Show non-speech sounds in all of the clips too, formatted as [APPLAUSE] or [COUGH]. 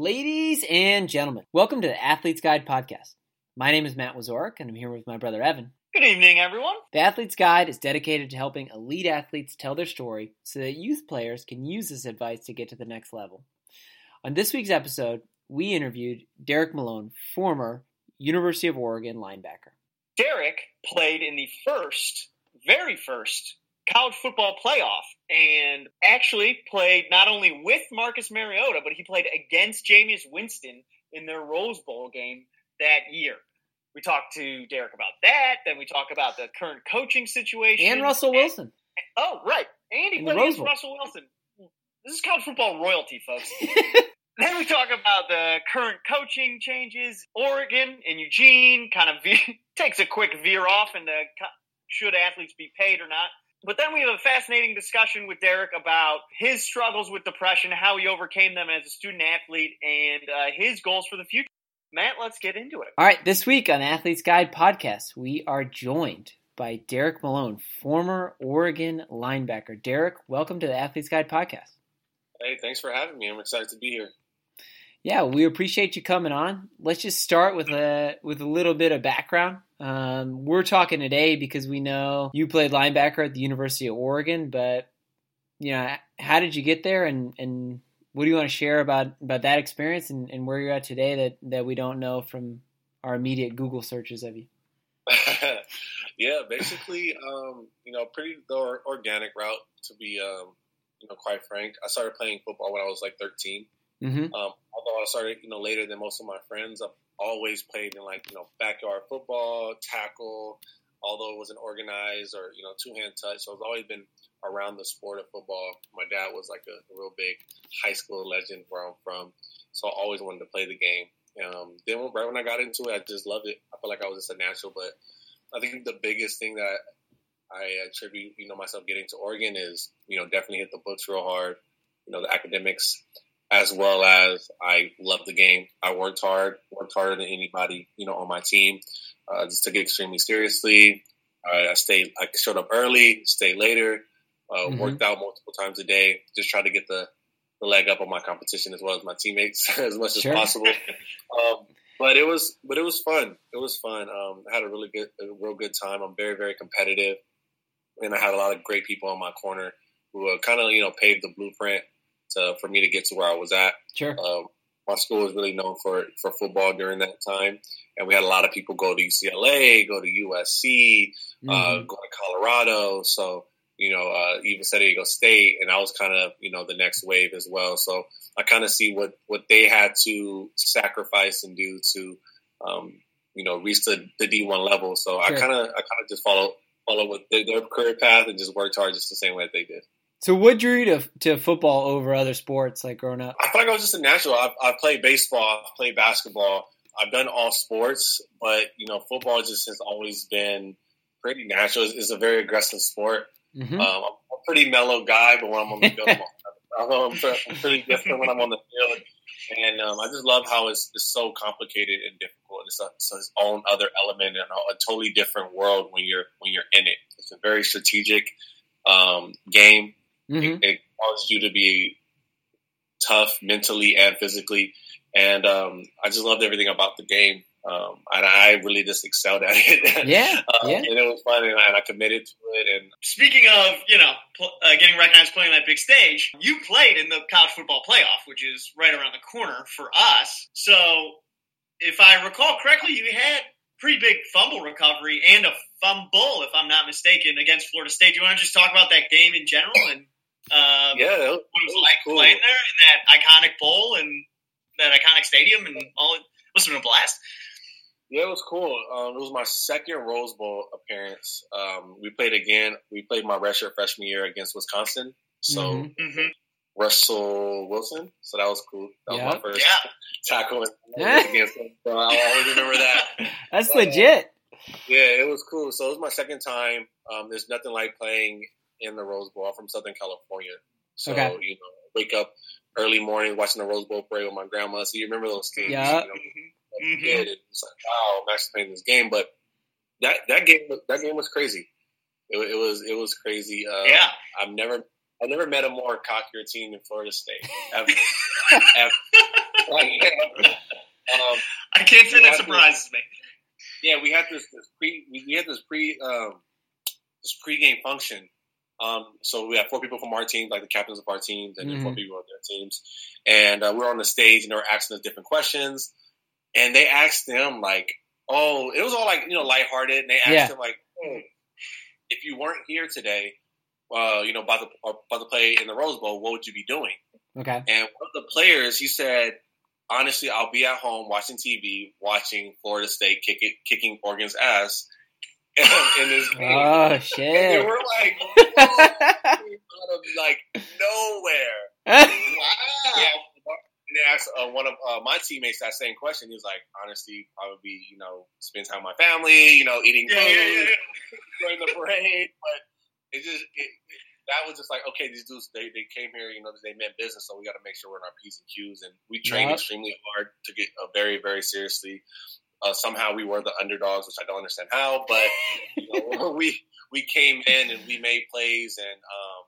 Ladies and gentlemen, welcome to the Athlete's Guide podcast. My name is Matt Wazorek, and I'm here with my brother Evan. Good evening, everyone. The Athlete's Guide is dedicated to helping elite athletes tell their story so that youth players can use this advice to get to the next level. On this week's episode, we interviewed Derek Malone, former University of Oregon linebacker. Derek played in the first, very first college football playoff and actually played not only with Marcus Mariota, but he played against Jameis Winston in their Rose Bowl game that year. We talked to Derek about that. Then we talk about the current coaching situation. And Russell Wilson. And, oh, right. And he played against. Russell Wilson. This is college football royalty, folks. [LAUGHS] then we talk about the current coaching changes. Oregon and Eugene kind of ve- [LAUGHS] takes a quick veer off into should athletes be paid or not. But then we have a fascinating discussion with Derek about his struggles with depression, how he overcame them as a student athlete, and uh, his goals for the future. Matt, let's get into it. All right, this week on Athlete's Guide podcast, we are joined by Derek Malone, former Oregon linebacker. Derek, welcome to the Athlete's Guide podcast. Hey, thanks for having me. I'm excited to be here. Yeah, we appreciate you coming on. Let's just start with a with a little bit of background. Um, we're talking today because we know you played linebacker at the University of Oregon, but you know, how did you get there, and and what do you want to share about about that experience and, and where you're at today that that we don't know from our immediate Google searches of you? [LAUGHS] yeah, basically, um, you know, pretty the organic route to be, um, you know, quite frank. I started playing football when I was like 13. Mm-hmm. Um, although I started, you know, later than most of my friends, I've always played in like, you know, backyard football, tackle, although it wasn't organized or, you know, two hand touch. So I've always been around the sport of football. My dad was like a, real big high school legend where I'm from. So I always wanted to play the game. Um, then right when I got into it, I just loved it. I felt like I was just a natural. But I think the biggest thing that I attribute, you know, myself getting to Oregon is, you know, definitely hit the books real hard. You know, the academics, as well as I love the game. I worked hard, worked harder than anybody, you know, on my team. Uh, just took it extremely seriously. I, I stayed, I showed up early, stayed later, uh, Mhm. worked out multiple times a day. Just tried to get the, the leg up on my competition as well as my teammates [LAUGHS] as much Sure. as possible. Um, but it was, but it was fun. It was fun. Um, I had a really good, a real good time. I'm very, very competitive, and I had a lot of great people on my corner who uh, kind of, you know, paved the blueprint to, for me to get to where I was at. Sure. Um, my school was really known for for football during that time, and we had a lot of people go to UCLA, go to USC, uh, Mhm. go to Colorado. So you know, uh, even San Diego State, and I was kind of you know the next wave as well. So I kind of see what what they had to sacrifice and do to um, you know reach the, the D one level. So Sure. I kind of I kind of just follow follow with their, their career path and just worked hard just the same way that they did. So, what drew you to to football over other sports like growing up? I feel like I was just a natural. I've, I've played baseball, I've played basketball, I've done all sports, but you know, football just has always been pretty natural. It's, it's a very aggressive sport. Mm-hmm. Um, I'm a pretty mellow guy, but when I'm on the field, I'm, [LAUGHS] I'm, I'm pretty different when I'm on the field. And um, I just love how it's, it's so complicated and difficult. It's, a, it's its own other element and a, a totally different world when you're when you're in it. It's a very strategic um, game Mm-hmm. it, it causes you to be tough mentally and physically. And um, I just loved everything about the game. Um, and I really just excelled at [LAUGHS] it. Yeah, Uh, yeah. And it was fun, and I, and I committed to it. And Speaking of, you know, pl- uh, getting recognized playing on that big stage, you played in the college football playoff, which is right around the corner for us. So, if I recall correctly, you had pretty big fumble recovery and a fumble, if I'm not mistaken, against Florida State. Do you want to just talk about that game in general and um, yeah, it was, what it was like cool. playing there in that iconic bowl and that iconic stadium and all? It must have been a blast. Yeah, it was cool. Um, it was my second Rose Bowl appearance. Um, we played again. We played my redshirt freshman year against Wisconsin. So Mhm. Mm-hmm. Russell Wilson. So that was cool. That Yeah. was my first Yeah. tackle [LAUGHS] against him. So I always remember that. [LAUGHS] That's legit. Yeah, it was cool. So it was my second time. Um, there's nothing like playing in the Rose Bowl. I'm from Southern California, so Okay. you know, wake up early morning watching the Rose Bowl parade with my grandma. So you remember those things? Yeah. You know, Mhm. as a kid, it's like, wow, I'm actually playing this game. But that that game that game was crazy. It, it was it was crazy. Uh, Yeah. I've never I've never met a more cockier team than Florida State [LAUGHS] ever. ever. like, um, I can't say we that have to- surprises me. yeah, we had this, this pre we, we had this pre um, this pregame function. Um, so we had four people from our team, like the captains of our teams, and then four people of their teams. And uh, we were on the stage, and they were asking us different questions. And they asked them like, "Oh, it was all like you know lighthearted." And they asked Yeah. them like, oh, "If you weren't here today, uh, you know, about to about to play in the Rose Bowl, what would you be doing?" Okay. And one of the players, he said, honestly, I'll be at home watching TV, watching Florida State kick it, kicking Oregon's ass in this [LAUGHS] game. Oh and they shit. were like, [LAUGHS] out of like nowhere. Wow. [LAUGHS] Yeah. And they asked uh, one of uh, my teammates that same question. He was like, honestly, probably, be, you know, spend time with my family, you know, eating Yeah, food yeah, yeah. during the parade. But it just, it, it- that was just like, okay, these dudes, they, they came here, you know, they meant business, so we got to make sure we're in our P's and Q's. And we trained Yep. extremely hard to get uh, very, very seriously. Uh, somehow we were the underdogs, which I don't understand how, but you know, [LAUGHS] [LAUGHS] we we came in and we made plays, and um,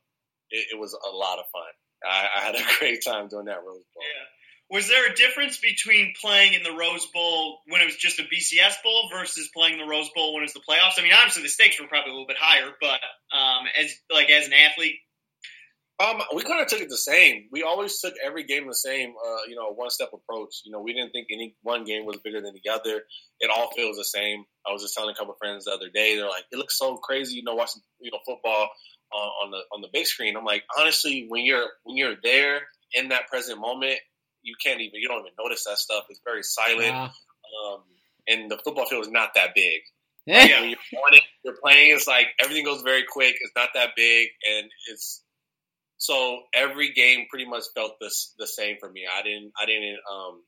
it, it was a lot of fun. I, I had a [LAUGHS] great time doing that Rose Bowl. Yeah. Was there a difference between playing in the Rose Bowl when it was just a BCS Bowl versus playing the Rose Bowl when it was the playoffs? I mean, obviously the stakes were probably a little bit higher, but um, as like as an athlete, Um, we kind of took it the same. We always took every game the same, uh, you know, one step approach. You know, we didn't think any one game was bigger than the other. It all feels the same. I was just telling a couple of friends the other day. They're like, "It looks so crazy," you know, watching you know football on, on the on the big screen. I'm like, honestly, when you're when you're there in that present moment, you can't even you don't even notice that stuff. It's very silent, Wow. um, and the football field is not that big. Yeah. when you're it, you're playing. It's like everything goes very quick. It's not that big, and it's so every game pretty much felt the the same for me. I didn't I didn't um,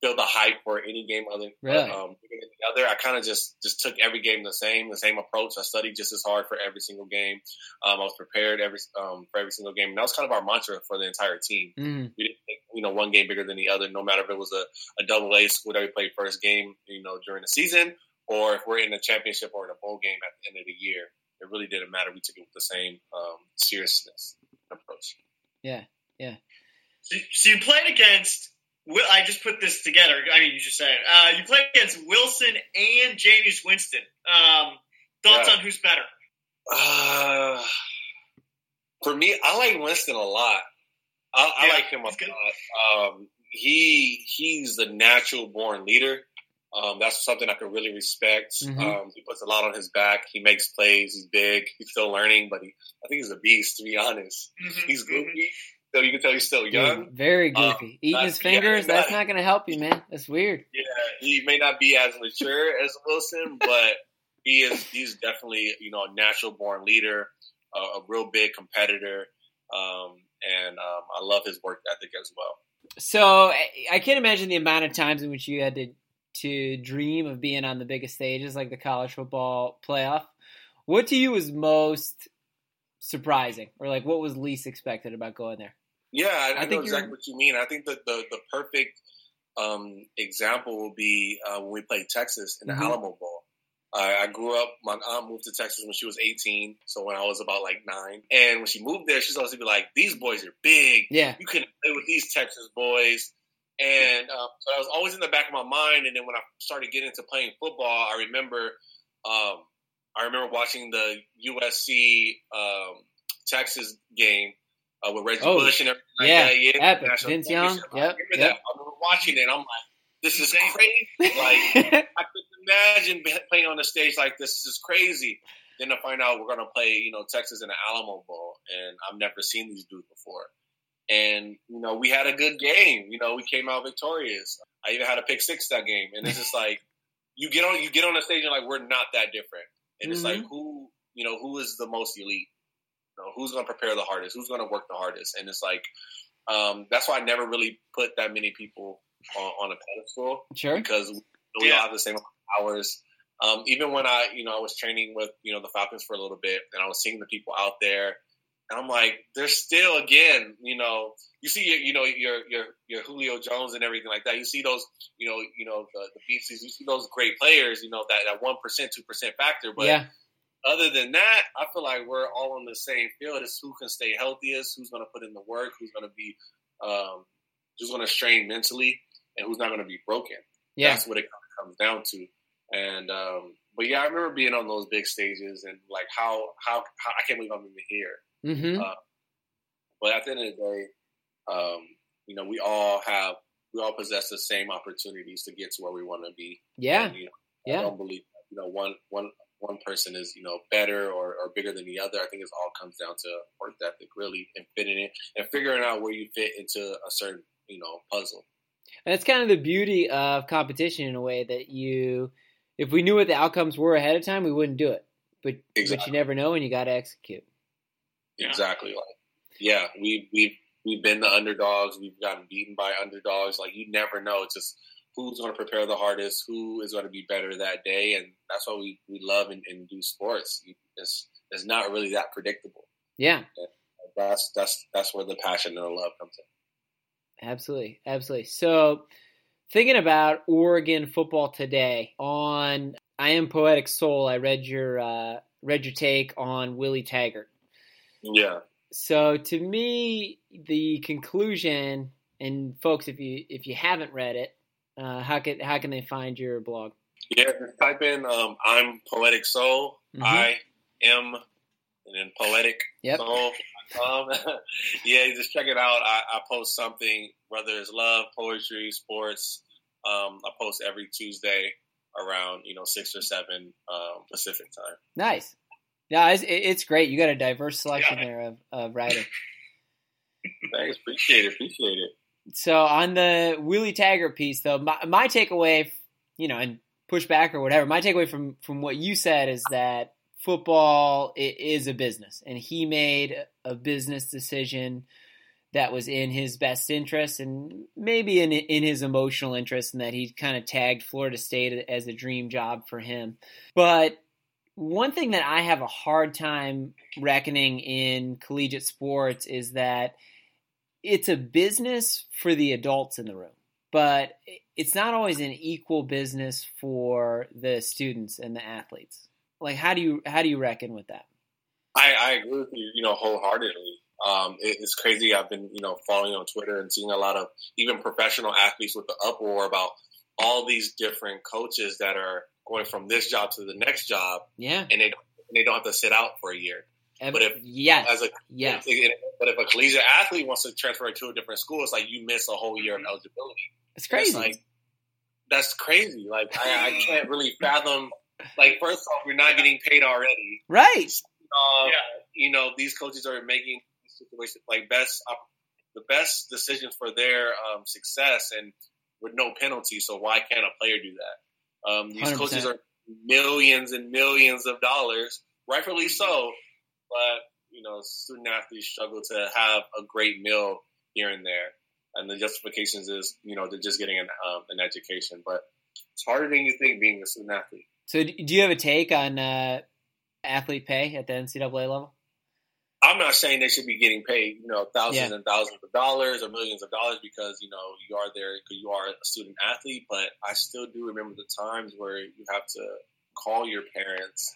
feel the hype for any game other Really? um, bigger than the other. I kind of just just took every game the same, the same approach. I studied just as hard for every single game. Um, I was prepared every um, for every single game, and that was kind of our mantra for the entire team. Mm. We didn't think you know one game bigger than the other, no matter if it was a, a double A school that we played first game, you know, during the season, or if we're in a championship or in a bowl game at the end of the year. It really didn't matter. We took it with the same um, seriousness approach. Yeah, yeah. So, so you played against. Will I just put this together? I mean, you just said it. Uh, you played against Wilson and Jameis Winston. Um, thoughts Yeah. on who's better? Uh, for me, I like Winston a lot. I, I like him a lot. Um, he he's the natural born leader. Um, that's something I can really respect. Mhm. Um, he puts a lot on his back. He makes plays. He's big. He's still learning, but he, I think he's a beast. To be honest, Mhm, he's goofy. So you can tell he's still young. Dude, very Uh, goofy. Eating not- his fingers, yeah, that's not- not going to help you, man. That's weird. [LAUGHS] Yeah, he may not be as mature as Wilson, but he is. He's definitely you know a natural born leader, a, a real big competitor, um, and um, I love his work ethic as well. So I- I can't imagine the amount of times in which you had to to dream of being on the biggest stages like the college football playoff. What to you was most surprising, or like what was least expected about going there? Yeah, I, I, I know think exactly what you mean. I think that the the perfect um, example will be uh, when we played Texas in the Mhm. Alamo Bowl. I, I grew up. My aunt moved to Texas when she was 18, so when I was about like nine. And when she moved there, she's always be like, "These boys are big. Yeah, you couldn't play with these Texas boys. And uh, so that was always in the back of my mind. And then when I started getting into playing football, I remember, um, I remember watching the USC um, Texas game uh, with Reggie Oh, Bush and everything like yeah, that. Yeah, epic. Vince Young, championship. I remember yep. that. I remember watching it. I'm like, this is crazy. Like [LAUGHS] I couldn't imagine playing on a stage like this. This is crazy. Then to find out we're gonna play, you know, Texas in the Alamo Bowl, and I've never seen these dudes before. And you know, we had a good game. You know, we came out victorious. I even had a pick six that game, and it's just like [LAUGHS] you get on, you get on the stage, and like we're not that different. And it's like who, you know, who is the most elite? You know, who's gonna prepare the hardest? Who's gonna work the hardest? And it's like um, that's why I never really put that many people on, on a pedestal sure. because we Yeah. all have the same amount of hours. Um, even when I, you know, I was training with, you know, the Falcons for a little bit, and I was seeing the people out there, and I'm like, there's still, again, you know, you see, your, you know, your your your Julio Jones and everything like that. You see those, you know, you know, the, the beasties. You see those great players, you know, that that one percent, two percent factor. But yeah, other than that, I feel like we're all on the same field. It's who can stay healthiest, who's going to put in the work, who's going to be um, who's going to strain mentally and who's not going to be broken. Yeah, that's what it comes down to. And um, but yeah, I remember being on those big stages and like how how, how I can't believe I'm even here. Mm-hmm. Uh, but at the end of the day, um, you know, we all have we all possess the same opportunities to get to where we want to be. Yeah, and, you know, yeah. I don't believe you know one one one person is you know better or, or bigger than the other. I think it all comes down to work ethic, really, and fitting in and figuring out where you fit into a certain you know puzzle. And it's kind of the beauty of competition in a way that you, if we knew what the outcomes were ahead of time, we wouldn't do it. But exactly. but you never know, and you got to execute. Exactly. Like, yeah, we we we've been the underdogs. We've gotten beaten by underdogs. Like you never know. It's just who's going to prepare the hardest, who is going to be better that day, and that's why we, we love and, and do sports. It's it's not really that predictable. Yeah, that's that's that's where the passion and the love comes in. Absolutely, absolutely. So, thinking about Oregon football today, on I am poetic soul. I read your uh, read your take on Willie Taggart. Yeah. So to me, the conclusion, and folks, if you if you haven't read it, uh, how can how can they find your blog? Yeah, just type in um, "I'm Poetic Soul." Mm-hmm. I am, and then poetic yep. soul. Um, [LAUGHS] yeah, just check it out. I, I, post something, whether it's love, poetry, sports. Um, I post every Tuesday around you know six or seven um, Pacific time. Nice. Yeah, it's, it's great. You got a diverse selection yeah. there of, of writing. [LAUGHS] Thanks, appreciate it, appreciate it. So on the Willie Taggart piece, though, my, my takeaway, you know, and pushback or whatever, my takeaway from from what you said is that football is a business, and he made a business decision that was in his best interest and maybe in in his emotional interest, and that he kind of tagged Florida State as a dream job for him. But one thing that I have a hard time reckoning in collegiate sports is that it's a business for the adults in the room, but it's not always an equal business for the students and the athletes. Like, how do you how do you reckon with that? I, I agree with you, you know, wholeheartedly. Um, it, it's crazy. I've been, you know, following on Twitter and seeing a lot of even professional athletes with the uproar about all these different coaches that are going from this job to the next job. Yeah, and they don't, they don't have to sit out for a year. But if yes, as a yes, but if a collegiate athlete wants to transfer to a different school, it's like you miss a whole year of eligibility. It's crazy. It's like that's crazy. Like I, I, [LAUGHS] can't really fathom. Like first off, you're not getting paid already, right? Uh, yeah. You know these coaches are making situations like best the best decisions for their um, success and with no penalty. So why can't a player do that? Um, these 100%. coaches are millions and millions of dollars, rightfully so but you know, student athletes struggle to have a great meal here and there, and the justifications is you know they're just getting an, um, an education, but it's harder than you think being a student athlete. So, do you have a take on uh, athlete pay at the NCAA level? I'm not saying they should be getting paid, you know, thousands yeah. and thousands of dollars or millions of dollars because you know you are there because you are a student athlete. But I still do remember the times where you have to call your parents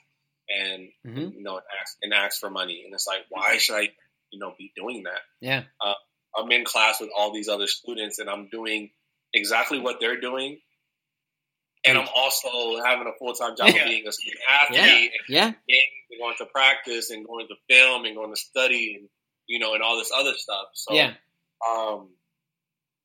and mm-hmm. you know ask and ask for money, and it's like, why should I, you know, be doing that? Yeah, uh, I'm in class with all these other students, and I'm doing exactly what they're doing, and I'm also having a full time job yeah. being a student athlete, yeah, and, yeah. going to practice and going to film and going to study and you know and all this other stuff. So yeah, um,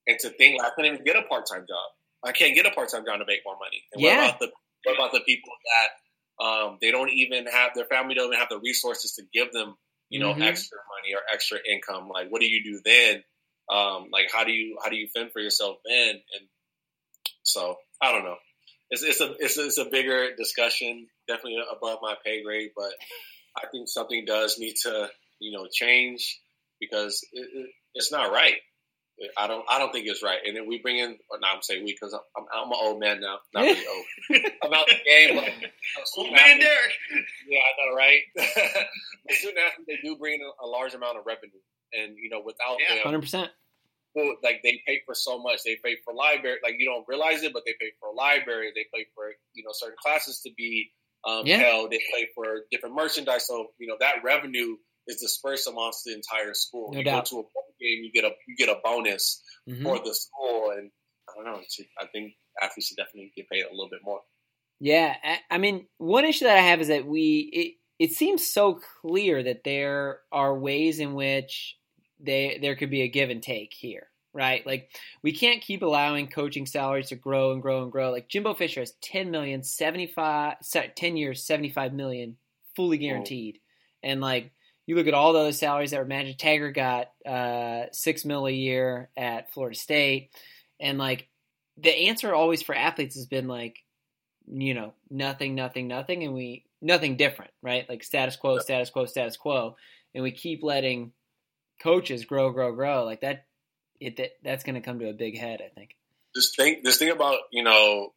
and to think like, I couldn't even get a part time job. I can't get a part time job to make more money. And yeah. what about the what about the people that um, they don't even have their family don't even have the resources to give them, you know, mm-hmm. extra money or extra income. Like, what do you do then? Um, like, how do you how do you fend for yourself then? And so, I don't know. It's it's a it's, it's a bigger discussion, definitely above my pay grade, but I think something does need to you know change because it, it, it's not right. I don't I don't think it's right. And then we bring in, or not I'm saying we because I'm, I'm, I'm an old man now, not really old. [LAUGHS] I'm out the game. But, old man Derek. Yeah, I know, right? [LAUGHS] the student athletes they do bring in a, large amount of revenue, and you know without yeah, hundred percent. Like they pay for so much. They pay for library. Like you don't realize it, but they pay for a library. They pay for you know certain classes to be um, yeah. held. They pay for different merchandise. So you know that revenue is dispersed amongst the entire school. No you doubt. go to a game, you get a you get a bonus Mhm. for the school, and I don't know. it's- I think athletes should definitely get paid a little bit more. Yeah, I- I mean, one issue that I have is that we it, it seems so clear that there are ways in which they there could be a give and take here, right? Like we can't keep allowing coaching salaries to grow and grow and grow. Like Jimbo Fisher has 10 million, 75 10 years, 75 million fully guaranteed. And like you look at all the other salaries that were Magic Taggart got uh 6 mil a year at Florida State and like the answer always for athletes has been like you know, nothing, nothing, nothing, and we nothing different, right? Like status quo, status quo, status quo, and we keep letting coaches grow, grow, grow. Like that, it that, that's going to come to a big head, I think. Just think, just think about you know,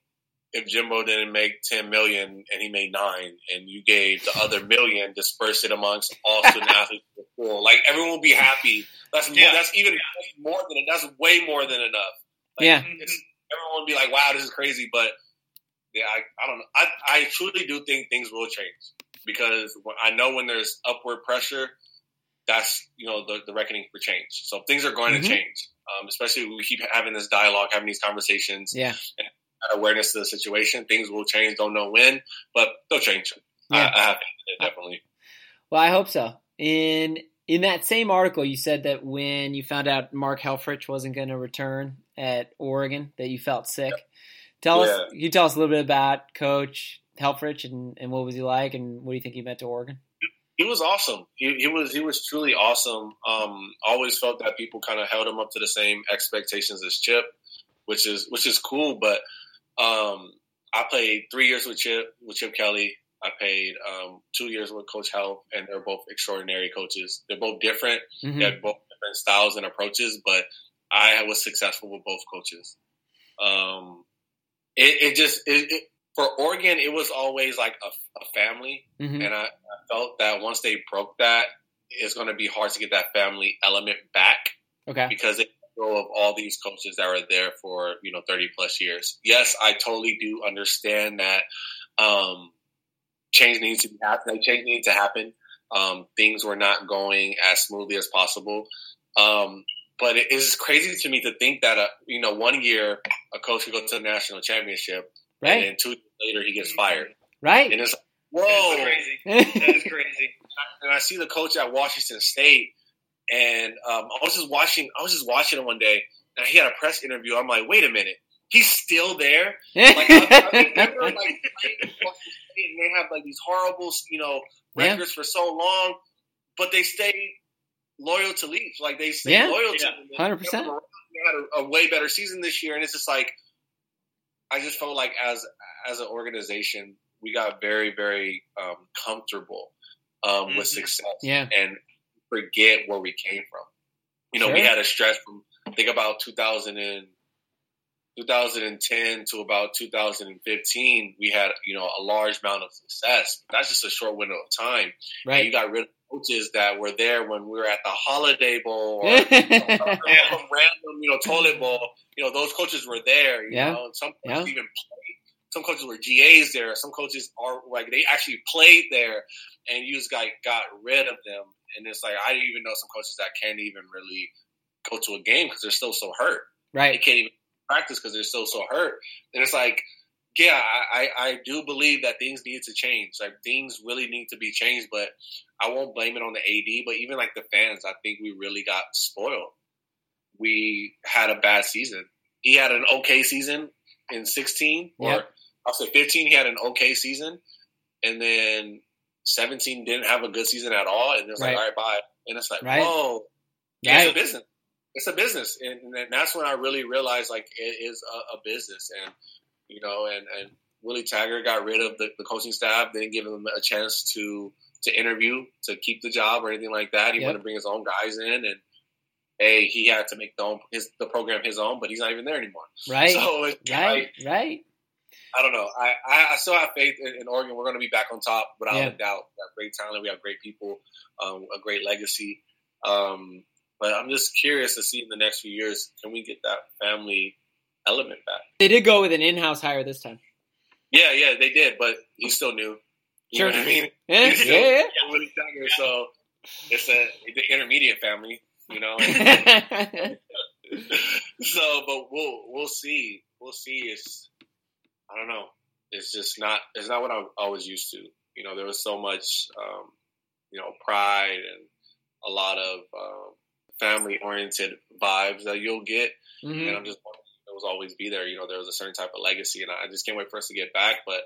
if Jimbo didn't make ten million and he made nine, and you gave the other million, disperse it amongst all student [LAUGHS] athletes school, like everyone will be happy. That's more, that's even more than that's way more than enough. Like, Yeah. it's, everyone will be like, "Wow, this is crazy," but yeah, I, I don't know. I, I truly do think things will change because I know when there's upward pressure, that's you know the, the reckoning for change. So things are going Mhm. to change, um, especially we keep having this dialogue, having these conversations, Yeah, awareness of the situation. Things will change. Don't know when, but they'll change. Yeah. I, I have it, definitely. well, I hope so. In in that same article, you said that when you found out Mark Helfrich wasn't going to return at Oregon, that you felt sick. Tell us, Yeah. can you tell us a little bit about Coach Helfrich and, and what was he like, and what do you think he meant to Oregon? He was awesome. He, he was he was truly awesome. Um, always felt that people kind of held him up to the same expectations as Chip, which is which is cool. But um, I played three years with Chip with Chip Kelly. I played um, two years with Coach Hell, and they're both extraordinary coaches. They're both different. Mhm. They had both different styles and approaches, but I was successful with both coaches. Um, it, it just it, it, for Oregon, it was always like a, a family, Mhm. and I, I felt that once they broke that, it's going to be hard to get that family element back Okay. because they go of all these coaches that were there for you know thirty plus years. Yes, I totally do understand that um, change needs to be happen. Change needs to happen. Um, things were not going as smoothly as possible. Um, but it is crazy to me to think that uh, you know one year a coach could go to the national championship and then two years later he gets fired, Right. and it's like, That's whoa. crazy. [LAUGHS] That is crazy. and I see the coach at Washington State, and um, I was just watching. I was just watching him one day, and he had a press interview. I'm like, wait a minute, he's still there. Like I, I remember, like [LAUGHS] playing at Washington State, and they have like these horrible, you know, Yeah. records for so long, but they stay loyal to Leach. Like they stay Yeah. loyal to Yeah. them. 100%. They had a, a way better season this year, and it's just like I just felt like as as an organization, we got very very um, comfortable um, with Mhm. success yeah. and forget where we came from. You know, we had a stretch from think about 2000 and 2010 to about 2015. We had you know a large amount of success. That's just a short window of time. And you got rid of coaches that were there when we were at the Holiday Bowl or [LAUGHS] some random you know toilet bowl. You know those coaches were there. You Yeah. know, and some Yeah. coaches even played. Some coaches were GAs there. Some coaches are like they actually played there, and you just got got rid of them. And it's like I even know some coaches that can't even really go to a game because they're still so hurt. Right, they can't even practice because they're still so hurt. And it's like, yeah, I, I, I do believe that things need to change. Like things really need to be changed, but I won't blame it on the AD. But even like the fans, I think we really got spoiled. We had a bad season. He had an okay season in 16, or Yep. I'll say 15. He had an okay season, and then 17 didn't have a good season at all. And it's Right. like, all right, bye. And it's like, Right. whoa, yeah, it's a business. It's a business, and, and that's when I really realized like it is a, a business, and you know, and and Willie Taggart got rid of the, the coaching staff, didn't give him a chance to to interview to keep the job or anything like that. He Yep. wanted to bring his own guys in, and hey, he had to make the own his the program his own, but he's not even there anymore. Right. So Right. Right. I don't know. I, I, I still have faith in, in Oregon. We're going to be back on top without Yeah. a doubt. We have great talent. We have great people, um, a great legacy. Um, but I'm just curious to see in the next few years, can we get that family element back? They did go with an in-house hire this time. Yeah, yeah, they did, but he's still new. You Sure. know what I mean? Yeah. Yeah. [LAUGHS] Willie Taggart, so it's a the intermediate family, you know. [LAUGHS] [LAUGHS] so, but we'll we'll see. We'll see. It's I don't know. It's just not. It's not what I'm always used to. You know, there was so much, um, you know, pride and a lot of um, family oriented vibes that you'll get, mm-hmm. and I'm just it was always be there. You know, there was a certain type of legacy, and I just can't wait for us to get back. But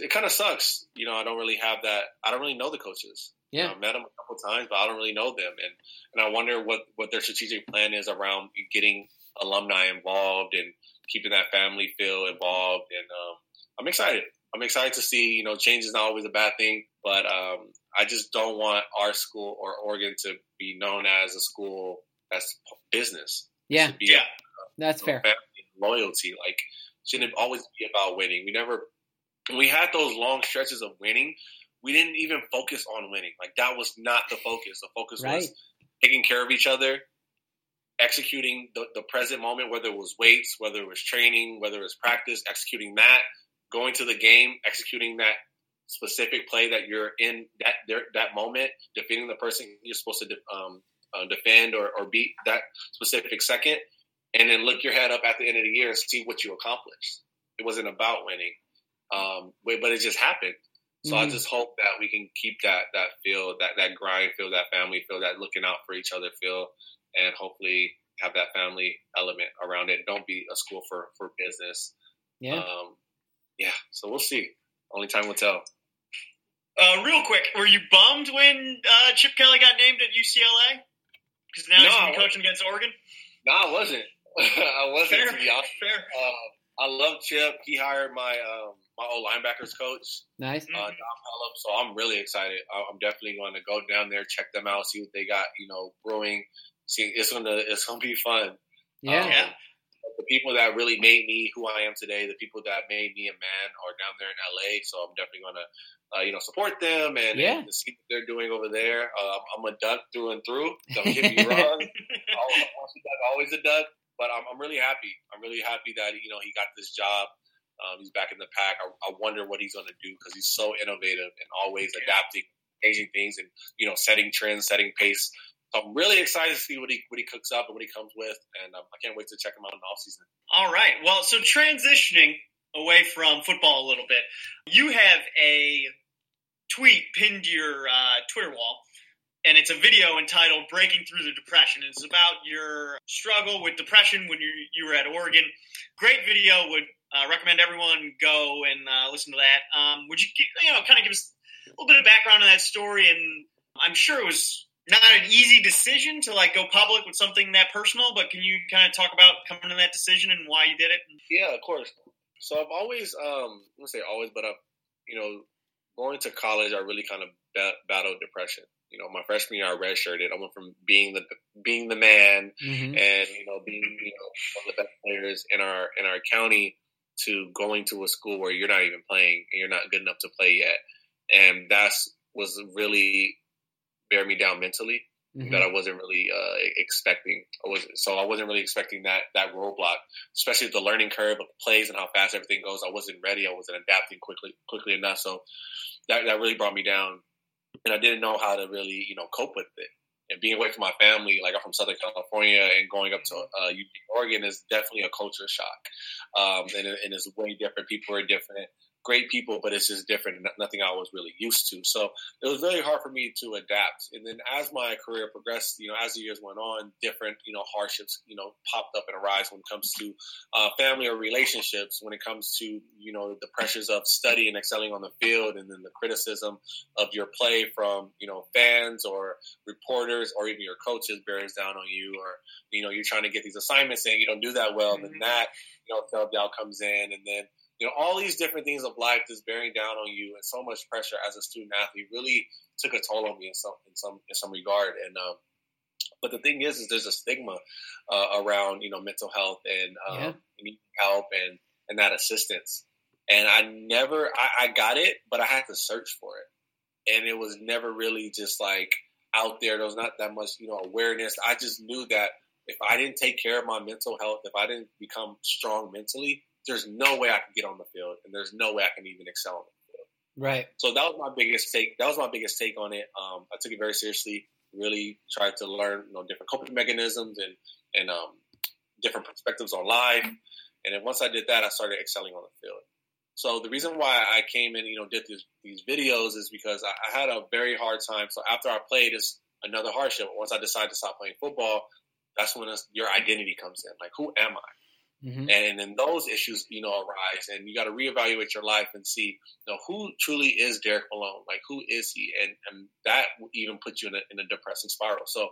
it, kind of sucks. You know, I don't really have that. I don't really know the coaches. Yeah, you know, met them a couple times, but I don't really know them, and and I wonder what what their strategic plan is around getting alumni involved and keeping that family feel involved. And um, I'm excited. I'm excited to see. You know, change is not always a bad thing, but um, I just don't want our school or Oregon to be known as a school that's business. Yeah, yeah, a, that's fair. Loyalty, like, shouldn't always be about winning. We never, when we had those long stretches of winning, we didn't even focus on winning. Like that was not the focus. The focus right. was taking care of each other, executing the, the present moment, whether it was weights, whether it was training, whether it was practice, executing that, going to the game, executing that specific play that you're in that that moment, defeating the person you're supposed to um, uh, defend or, or beat that specific second, and then look your head up at the end of the year and see what you accomplished. It wasn't about winning, um, but, but it just happened. So mm-hmm. I just hope that we can keep that that feel, that that grind feel, that family feel, that looking out for each other feel, and hopefully have that family element around it. Don't be a school for for business. Yeah. Um, yeah. So we'll see. Only time will tell. Uh, real quick, were you bummed when uh, Chip Kelly got named at UCLA? Because now no, he's going to be coaching against Oregon. No, I wasn't. [LAUGHS] I wasn't fair, to be honest. Fair. Uh, I love Chip. He hired my um, my old linebackers coach. Nice. Uh, mm-hmm. Don So I'm really excited. I'm definitely going to go down there, check them out, see what they got, you know, brewing. See, it's gonna it's gonna be fun. Yeah. Um, yeah the people that really made me who I am today, the people that made me a man, are down there in LA. So I'm definitely gonna, uh, you know, support them and, yeah. and, see what they're doing over there. Uh, I'm a duck through and through. Don't get me [LAUGHS] wrong, always a duck. But I'm, I'm really happy. I'm really happy that you know he got this job. Um, he's back in the pack. I, I wonder what he's going to do because he's so innovative and always adapting, changing things, and you know, setting trends, setting pace so I'm really excited to see what he what he cooks up and what he comes with, and um, I can't wait to check him out in the offseason. All right. Well, so transitioning away from football a little bit, you have a tweet pinned to your uh, Twitter wall, and it's a video entitled "Breaking Through the Depression." It's about your struggle with depression when you you were at Oregon. Great video. Would uh, recommend everyone go and uh, listen to that. Um, would you you know kind of give us a little bit of background on that story? And I'm sure it was not an easy decision to like go public with something that personal, but can you kind of talk about coming to that decision and why you did it? Yeah, of course. So I've always, um, I'm gonna say always, but I've, you know, going to college, I really kind of bat- battled depression. You know, my freshman year, I redshirted. I went from being the being the man mm-hmm. and you know being you know one of the best players in our in our county to going to a school where you're not even playing and you're not good enough to play yet, and that's was really bear me down mentally mm-hmm. that I wasn't really uh, expecting. I was so I wasn't really expecting that that roadblock, especially the learning curve of plays and how fast everything goes. I wasn't ready. I wasn't adapting quickly quickly enough. So that that really brought me down, and I didn't know how to really you know cope with it. And being away from my family, like I'm from Southern California, and going up to uh, Oregon is definitely a culture shock, um, and, and it's way different. People are different great people, but it's just different. Nothing I was really used to. So it was very hard for me to adapt. And then as my career progressed, you know, as the years went on, different, you know, hardships, you know, popped up and arise when it comes to uh, family or relationships, when it comes to, you know, the pressures of study and excelling on the field, and then the criticism of your play from, you know, fans or reporters or even your coaches bears down on you, or, you know, you're trying to get these assignments and you don't do that well, and then mm-hmm. that, you know, self doubt comes in, and then you know, all these different things of life just bearing down on you and so much pressure as a student athlete really took a toll on me in some in some in some regard. And um, but the thing is, is there's a stigma uh, around you know mental health and um, yeah. help and and that assistance. And I never I, I got it, but I had to search for it, and it was never really just like out there. There was not that much you know awareness. I just knew that if I didn't take care of my mental health, if I didn't become strong mentally, there's no way I can get on the field, and there's no way I can even excel on the field. Right. So that was my biggest take. That was my biggest take on it. Um, I took it very seriously. Really tried to learn, you know, different coping mechanisms and and um, different perspectives on life. And then once I did that, I started excelling on the field. So the reason why I came in, you know, did these, these videos is because I, I had a very hard time. So after I played, it's another hardship. Once I decided to stop playing football, that's when your identity comes in. Like, who am I? Mm-hmm. And then those issues, you know, arise, and you got to reevaluate your life and see, you know, who truly is Derek Malone? Like, who is he? And and that even puts you in a, in a depressing spiral. So,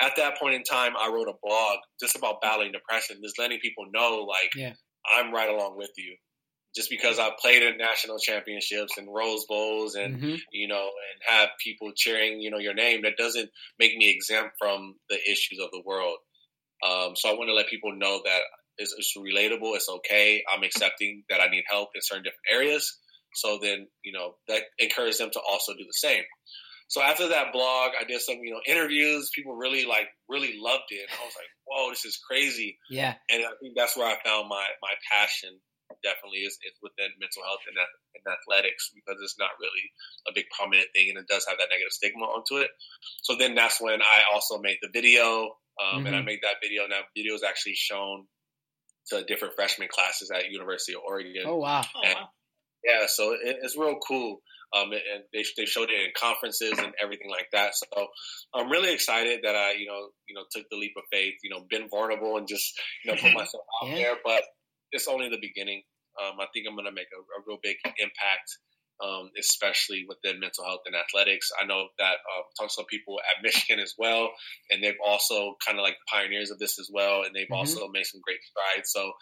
at that point in time, I wrote a blog just about battling depression, just letting people know, like, yeah. I'm right along with you. Just because I played in national championships and Rose Bowls, and mm-hmm. you know, and have people cheering, you know, your name, that doesn't make me exempt from the issues of the world. Um, so I want to let people know that it's, it's relatable. It's okay. I'm accepting that I need help in certain different areas. So then, you know, that encouraged them to also do the same. So after that blog, I did some, you know, interviews. People really like, really loved it. And I was like, whoa, this is crazy. Yeah. And I think that's where I found my, my passion definitely is, is within mental health and, and athletics because it's not really a big prominent thing and it does have that negative stigma onto it. So then that's when I also made the video um, mm-hmm. and I mm-hmm. made that video and that video is actually shown to different freshman classes at University of Oregon. Oh wow! And, oh, wow. Yeah, so it, it's real cool. Um, and they, they showed it in conferences and everything like that. So I'm really excited that I, you know, you know, took the leap of faith. You know, been vulnerable and just, you know, put [LAUGHS] myself out yeah. there. But it's only the beginning. Um, I think I'm going to make a, a, real big impact um, especially within mental health and athletics. I know that uh, talked to some people at Michigan as well, and they've also kind of like pioneers of this as well, and they've mm-hmm. also made some great strides. So.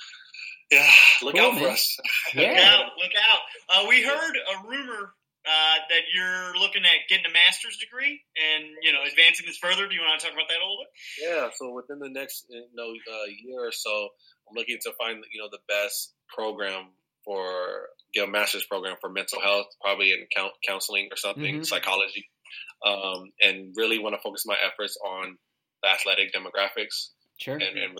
Yeah, look cool, out man. for us. [LAUGHS] Yeah. look out! Look out! Uh, we heard a rumor uh, that you're looking at getting a master's degree and you know advancing this further. Do you want to talk about that a little bit? Yeah. So within the next you know uh, year or so, I'm looking to find you know the best program for get a master's program for mental health, probably in counseling or something, mm-hmm. psychology, um, and really want to focus my efforts on the athletic demographics sure. and, and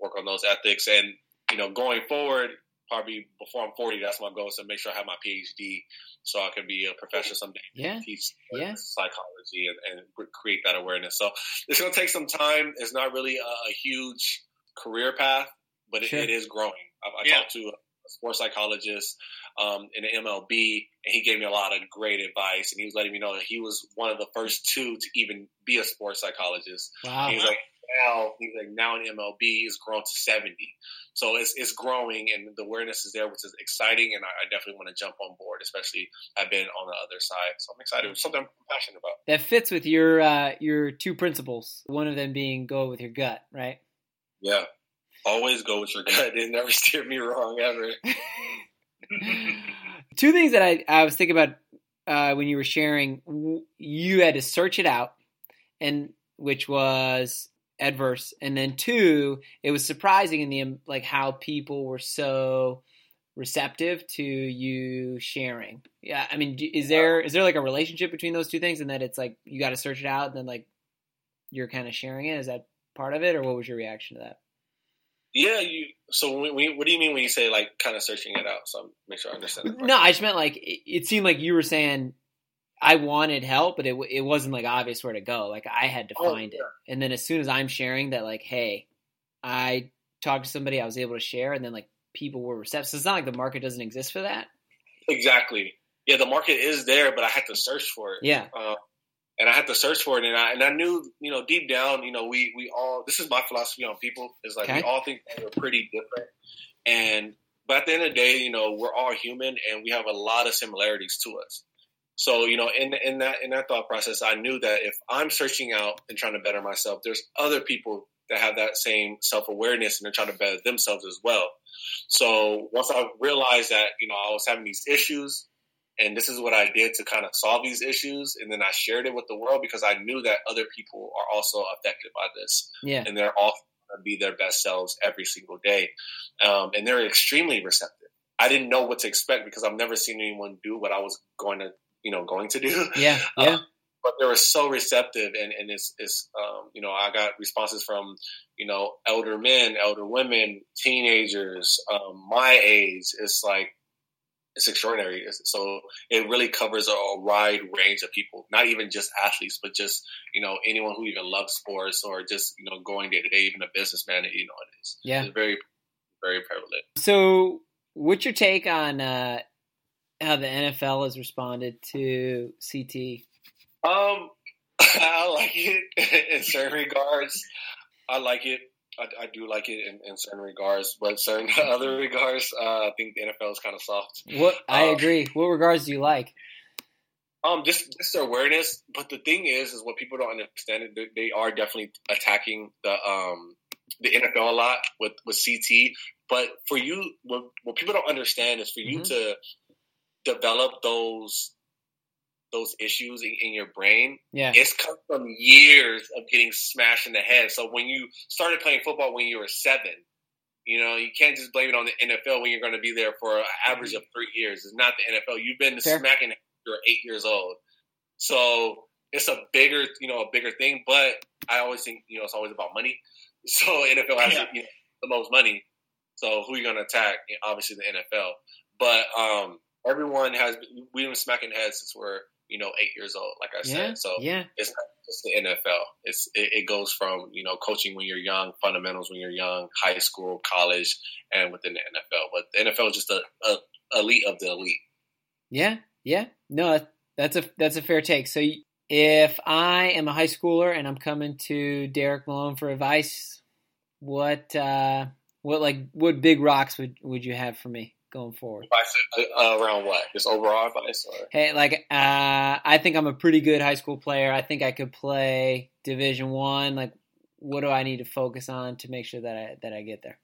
work on those ethics. And you know, going forward, probably before I'm 40, that's my goal is to make sure I have my PhD so I can be a professor someday. Yeah. Teach yeah. psychology and, and, create that awareness. So it's going to take some time. It's not really a, a huge career path, but it, sure. it is growing. I, I yeah. talked to sports psychologist um, in the MLB, and he gave me a lot of great advice. And he was letting me know that he was one of the first two to even be a sports psychologist. Wow. he's like, now he's like now in MLB he's grown to seventy, so it's it's growing and the awareness is there, which is exciting. And I, I definitely want to jump on board, especially I've been on the other side, so I'm excited. It's something I'm passionate about. That fits with your uh, your two principles. One of them being go with your gut, right? Yeah, always go with your gut. [LAUGHS] It never steered me wrong ever. [LAUGHS] Two things that I, I was thinking about uh, when you were sharing, you had to search it out, and which was adverse, and then two, it was surprising in the like how people were so receptive to you sharing. Yeah, I mean, is there is there like a relationship between those two things, and that it's like you got to search it out, and then like you're kind of sharing it? Is that part of it, or what was your reaction to that? Yeah, you. So, when, when, what do you mean when you say like kind of searching it out? So, I'm make sure I understand. No, I just meant like it, it, seemed like you were saying I wanted help, but it it wasn't like obvious where to go. Like I had to oh, find yeah. it, and then as soon as I'm sharing that, like, hey, I talked to somebody, I was able to share, and then like people were receptive. So it's not like the market doesn't exist for that. Exactly. Yeah, the market is there, but I had to search for it. Yeah. Uh, and I had to search for it, and I and I knew, you know, deep down, you know, we we all this is my philosophy on people is like okay. we all think we're pretty different, and but at the end of the day, you know, we're all human, and we have a lot of similarities to us. So you know, in in that in that thought process, I knew that if I'm searching out and trying to better myself, there's other people that have that same self awareness and they're trying to better themselves as well. So once I realized that you know I was having these issues, and this is what I did to kind of solve these issues. And then I shared it with the world because I knew that other people are also affected by this. Yeah. And they're all going to be their best selves every single day. Um, and they're extremely receptive. I didn't know what to expect because I've never seen anyone do what I was going to, you know, going to do. Yeah. [LAUGHS] Yeah. Um, but they were so receptive and, and it's, it's um, you know, I got responses from, you know, elder men, elder women, teenagers, um, my age. It's like, it's extraordinary. So it really covers a wide range of people, not even just athletes, but just you know anyone who even loves sports or just you know going day to day, even a businessman. You know, it is. Yeah, it's very very prevalent. So, what's your take on uh, how the NFL has responded to CT? Um, [LAUGHS] I like it [LAUGHS] in certain regards. I like it. I, I do like it in, in, certain regards, but certain [LAUGHS] other regards, uh, I think the NFL is kind of soft. What I um, agree. What regards do you like? Um, just just awareness. But the thing is, is what people don't understand. They, they are definitely attacking the um the NFL a lot with with CT. But for you, what, what people don't understand is for you mm-hmm. to develop those those issues in, in, your brain, yeah. it's come from years of getting smashed in the head. So when you started playing football when you were seven, you know, you can't just blame it on the NFL when you're going to be there for an average of three years. It's not the NFL. You've been Fair. smacking you're eight years old. So it's a bigger, you know, a bigger thing. But I always think, you know, it's always about money. [LAUGHS] So NFL has yeah. you know, the most money. So who are you going to attack? obviously the NFL. But um, everyone has we've been smacking heads since we're you know eight years old. Like I said, so yeah, it's not just the NFL. It's it, it, goes from you know coaching when you're young, fundamentals when you're young, high school, college, and within the NFL. But the NFL is just a, a elite of the elite. Yeah, yeah, no, that's a that's a fair take. So if I am a high schooler and I'm coming to Derek Malone for advice, what uh, what like what big rocks would would you have for me? Going forward. Uh, around what? Just overall advice? Or? Hey, like uh, I think I'm a pretty good high school player. I think I could play Division One. Like, what do I need to focus on to make sure that I that I get there?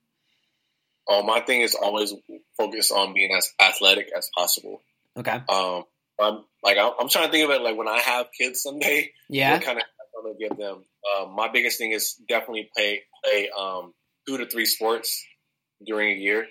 Oh, my thing is always focus on being as athletic as possible. Okay. Um, I'm like I'm trying to think of it like when I have kids someday. Yeah. Kind of going to give them. Um, my biggest thing is definitely play play um, two to three sports during a year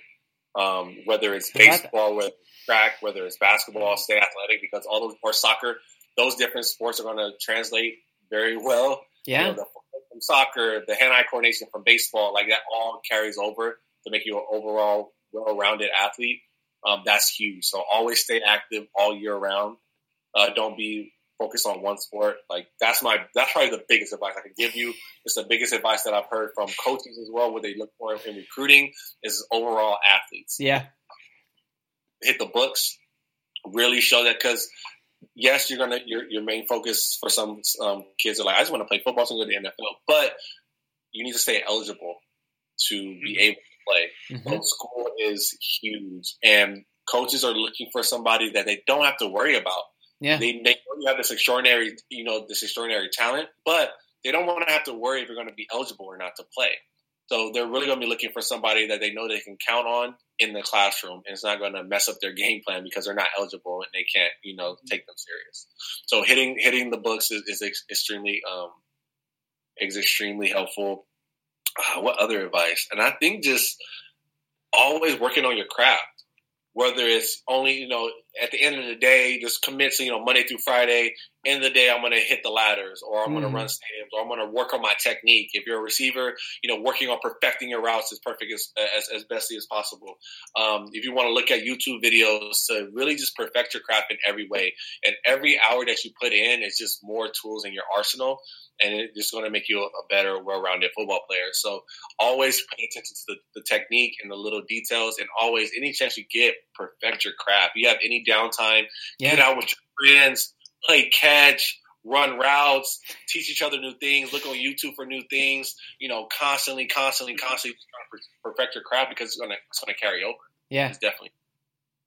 um, whether it's baseball, whether it's track, whether it's basketball, stay athletic because all those or soccer, those different sports are going to translate very well. Yeah. You know, the, from soccer, the hand-eye coordination from baseball, like that all carries over to make you an overall well-rounded athlete. Um, that's huge. So always stay active all year round. Uh, don't be focus on one sport. Like that's my that's probably the biggest advice I can give you. It's the biggest advice that I've heard from coaches as well, what they look for in recruiting is overall athletes. Yeah, hit the books. Really show that because yes, you're gonna your your main focus for some um, kids are like I just want to play football, so go to the NFL, but you need to stay eligible to be mm-hmm. able to play. Mm-hmm. School is huge, and coaches are looking for somebody that they don't have to worry about yeah. They, they know you have this extraordinary, you know, this extraordinary talent, but they don't want to have to worry if you're going to be eligible or not to play. So they're really going to be looking for somebody that they know they can count on in the classroom, and it's not going to mess up their game plan because they're not eligible and they can't, you know, take them serious. So hitting hitting the books is, is extremely um, is extremely helpful. Uh, what other advice? And I think just always working on your craft whether it's only, you know, at the end of the day, just commit to, you know, Monday through Friday, end of the day, I'm going to hit the ladders or I'm mm. going to run stadiums or I'm going to work on my technique. If you're a receiver, you know, working on perfecting your routes as perfect as, as, as bestly as possible. Um, if you want to look at YouTube videos to really just perfect your craft in every way and every hour that you put in is just more tools in your arsenal and it's just going to make you a better, well-rounded football player. So always pay attention to the, the, technique and the little details, and always, any chance you get, perfect your craft. You have any downtime, yeah. get out with your friends, play catch, run routes, teach each other new things, look on YouTube for new things. You know, constantly, constantly, constantly perfect your craft because it's gonna it's gonna carry over. Yeah, it's definitely.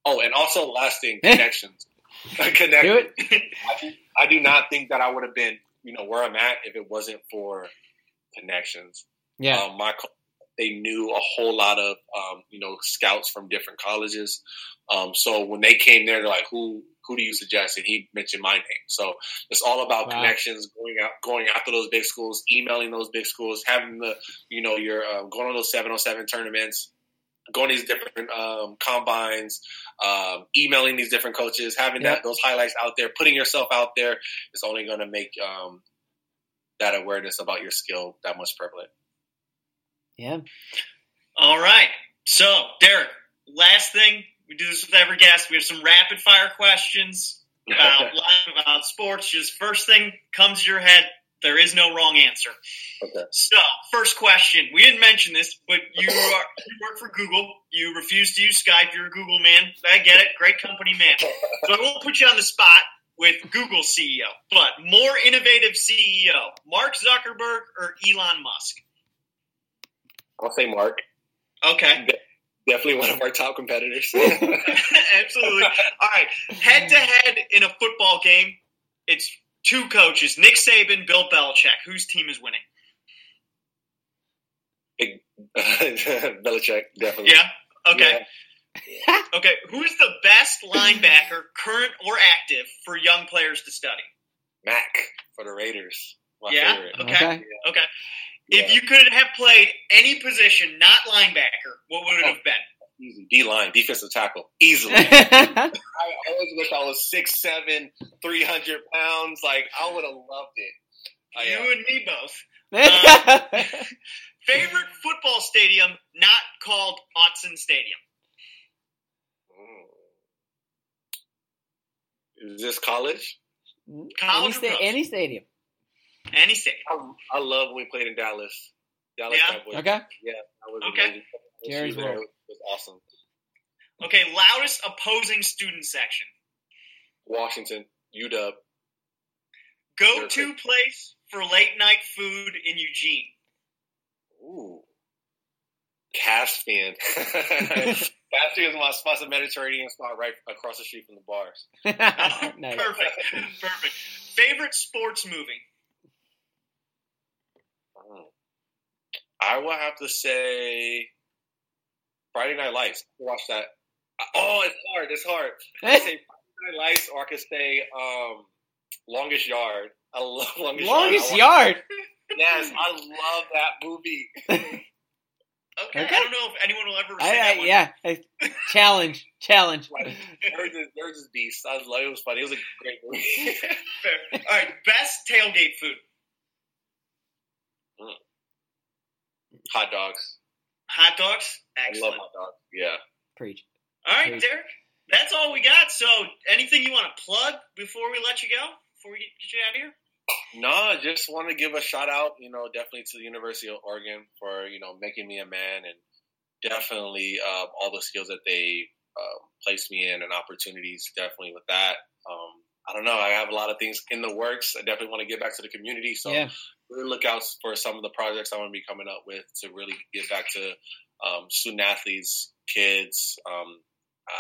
Oh, and also last thing, connections. [LAUGHS] Connect. Do it. [LAUGHS] I, I do not think that I would have been you know where I'm at if it wasn't for connections. Yeah, um, my they knew a whole lot of um, you know scouts from different colleges. Um, so when they came there, they're like, "Who who do you suggest?" And he mentioned my name. So it's all about wow. connections, going out, going after those big schools, emailing those big schools, having the you know your uh, going on those seven on seven tournaments going to these different um, combines, um, emailing these different coaches, having that those highlights out there, putting yourself out there is only going to make um, that awareness about your skill that much prevalent. Yeah. All right. So, Derek, last thing We do this with every guest. We have some rapid fire questions [LAUGHS] about life, about sports. Just first thing comes to your head. There is no wrong answer. Okay. So, first question. We didn't mention this, but you [LAUGHS] are you work for Google. You refuse to use Skype. You're a Google man. I get it. Great company man. So I won't put you on the spot with Google CEO, but more innovative CEO, Mark Zuckerberg or Elon Musk? I'll say Mark. Okay. Definitely one of our top competitors. [LAUGHS] Absolutely. All right. Head to head in a football game, it's two coaches, Nick Saban, Bill Belichick. Whose team is winning? Big [LAUGHS] Belichick, definitely. Yeah. Okay. Yeah. [LAUGHS] Okay. Who's the best linebacker, current or active, for young players to study? Mack for the Raiders. My Yeah? favorite. Okay. Okay. Okay. Yeah. If you could have played any position, not linebacker, what would it have been? Easy. D line, defensive tackle. Easily. [LAUGHS] I always wish I was 6'7, 300 pounds. Like, I would have loved it. I, You uh, and me both. [LAUGHS] Favorite football stadium not called Autzen Stadium? mm. Is this college? College or sta- any stadium. Any stadium. I, I love when we played in Dallas. Dallas Yeah? Cowboys. Okay. Yeah, that was Okay. amazing. Jerry's There World. was awesome. Okay, loudest opposing student section. Washington, UW. Go to place for late night food in Eugene. Ooh. Caspian. [LAUGHS] Caspian is my spot's a Mediterranean spot right across the street from the bars. nice. [LAUGHS] [LAUGHS] Perfect. Perfect. Favorite sports movie? Mm. I will have to say Friday Night Lights. Watch that. Oh, it's hard. It's hard. [LAUGHS] I say Friday Night Lights, or I could say um, Longest Yard. I love Longest, [LAUGHS] Longest Yard. I watch- yard. Yes, I love that movie. [LAUGHS] Okay. Okay. I don't know if anyone will ever say I, that I, one. yeah. I- challenge. Challenge. Like, there's this, there's this beast. I love it. It was funny. It was a great movie. All right. Best tailgate food. Hot dogs. Hot dogs. I love hot dogs. Yeah. Preach. All right, Great. Derek. That's all we got. So, anything you want to plug before we let you go? Before we get, get you out of here? No, I just want to give a shout out, you know, definitely to the University of Oregon for, you know, making me a man and definitely uh, all the skills that they uh, placed me in and opportunities definitely with that. Um, I don't know. I have a lot of things in the works. I definitely want to get back to the community. So Yeah. really look out for some of the projects I want to be coming up with to really give back to um, student athletes, kids um,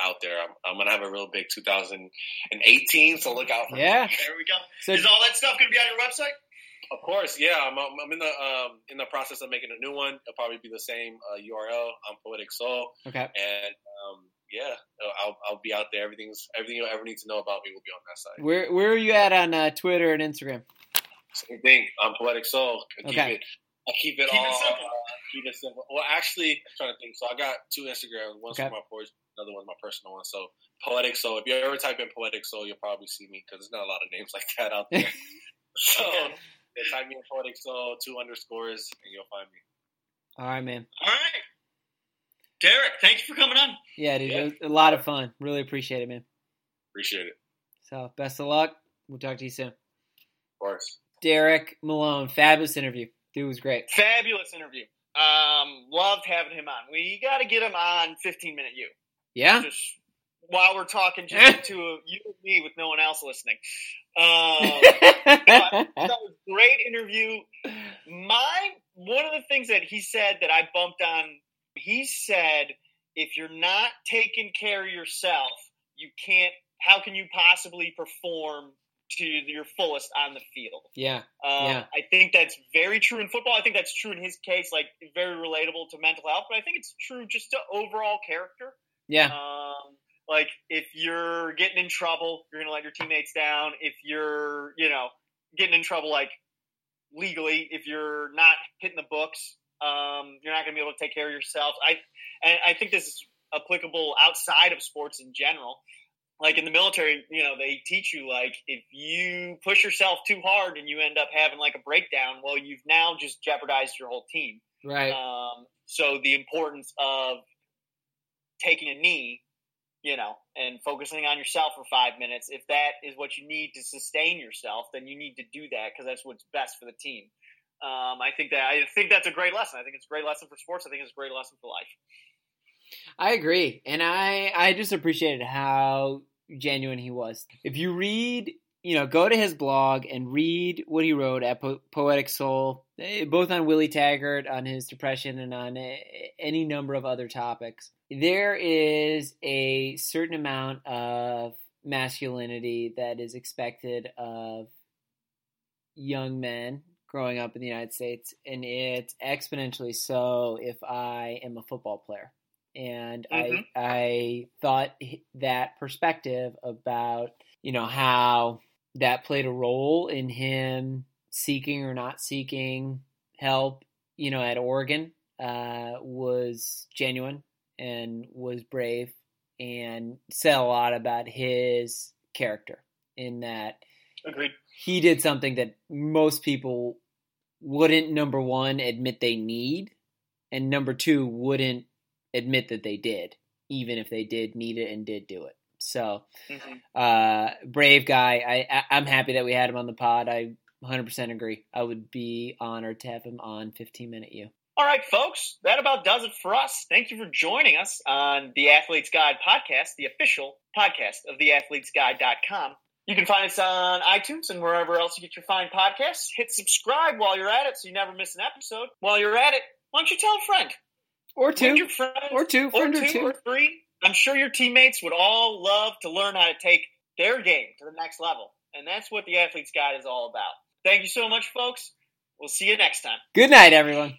out there. I'm, I'm going to have a real big 2018, so look out for Yeah. [LAUGHS] There we go. So Is all that stuff going to be on your website? Of course, yeah. I'm, I'm I'm in the um, in the process of making a new one. It'll probably be the same uh, URL. I'm Poetic Soul, okay. and um, yeah, I'll I'll be out there. Everything's everything you'll ever need to know about me will be on that site. Where where are you at on uh, Twitter and Instagram? Same thing. I'm Poetic Soul. I keep Okay. it. I keep it Keep it all. simple. uh, keep it simple. Well, actually, I'm trying to think. So I got two Instagrams. One's Okay. for my poetry, another one's my personal one. So Poetic Soul. If you ever type in Poetic Soul, you'll probably see me because there's not a lot of names [LAUGHS] like that out there. [LAUGHS] so yeah, type me in Poetic Soul, two underscores, and you'll find me. All right, man. All right. Derek, thank you for coming on. Yeah, dude. Yeah. It was a lot of fun. Really appreciate it, man. Appreciate it. So best of luck. We'll talk to you soon. Of course. Derek Malone, fabulous interview. Dude was great. Fabulous interview. Um, loved having him on. We got to get him on 15 Minute You. Yeah. Just while we're talking just [LAUGHS] to you and me with no one else listening. Um, [LAUGHS] that was great interview. My one of the things that he said that I bumped on, he said, if you're not taking care of yourself, you can't. How can you possibly perform to your fullest on the field? yeah. Um, Yeah. I think that's very true in football. I think that's true in his case, like very relatable to mental health. But I think it's true just to overall character. Yeah. Um, like if you're getting in trouble, you're gonna let your teammates down. If you're, you know, getting in trouble like legally, if you're not hitting the books, um, you're not gonna be able to take care of yourself. I and I think this is applicable outside of sports in general. Like in the military, you know, they teach you like if you push yourself too hard and you end up having like a breakdown, well, you've now just jeopardized your whole team. Right. Um, so the importance of taking a knee you know, and focusing on yourself for five minutes. If that is what you need to sustain yourself, then you need to do that because that's what's best for the team. Um, I think that I think that's a great lesson. I think it's a great lesson for sports. I think it's a great lesson for life. I agree, and I I just appreciated how genuine he was. If you read, you know, go to his blog and read what he wrote at po- Poetic Soul, eh, both on Willie Taggart, on his depression, and on eh, any number of other topics. There is a certain amount of masculinity that is expected of young men growing up in the United States, and it's exponentially so if I am a football player. And Mhm. I I thought that perspective about you know how that played a role in him seeking or not seeking help, you know, at Oregon uh, was genuine and was brave and said a lot about his character in that Agreed. he did something that most people wouldn't number one admit they need and number two wouldn't admit that they did even if they did need it and did do it. So hmm uh brave guy. I, I i'm happy that we had him on the pod. I 100% agree. I would be honored to have him on 15 minute you All right, folks, that about does it for us. Thank you for joining us on the Athlete's Guide podcast, the official podcast of theathletesguide.com. You can find us on iTunes and wherever else you get your fine podcasts. Hit subscribe while you're at it so you never miss an episode. While you're at it, why don't you tell a friend? or two your friends, or two or friend or two two or three. I'm sure your teammates would all love to learn how to take their game to the next level. And that's what the Athlete's Guide is all about. Thank you so much, folks. We'll see you next time. good night everyone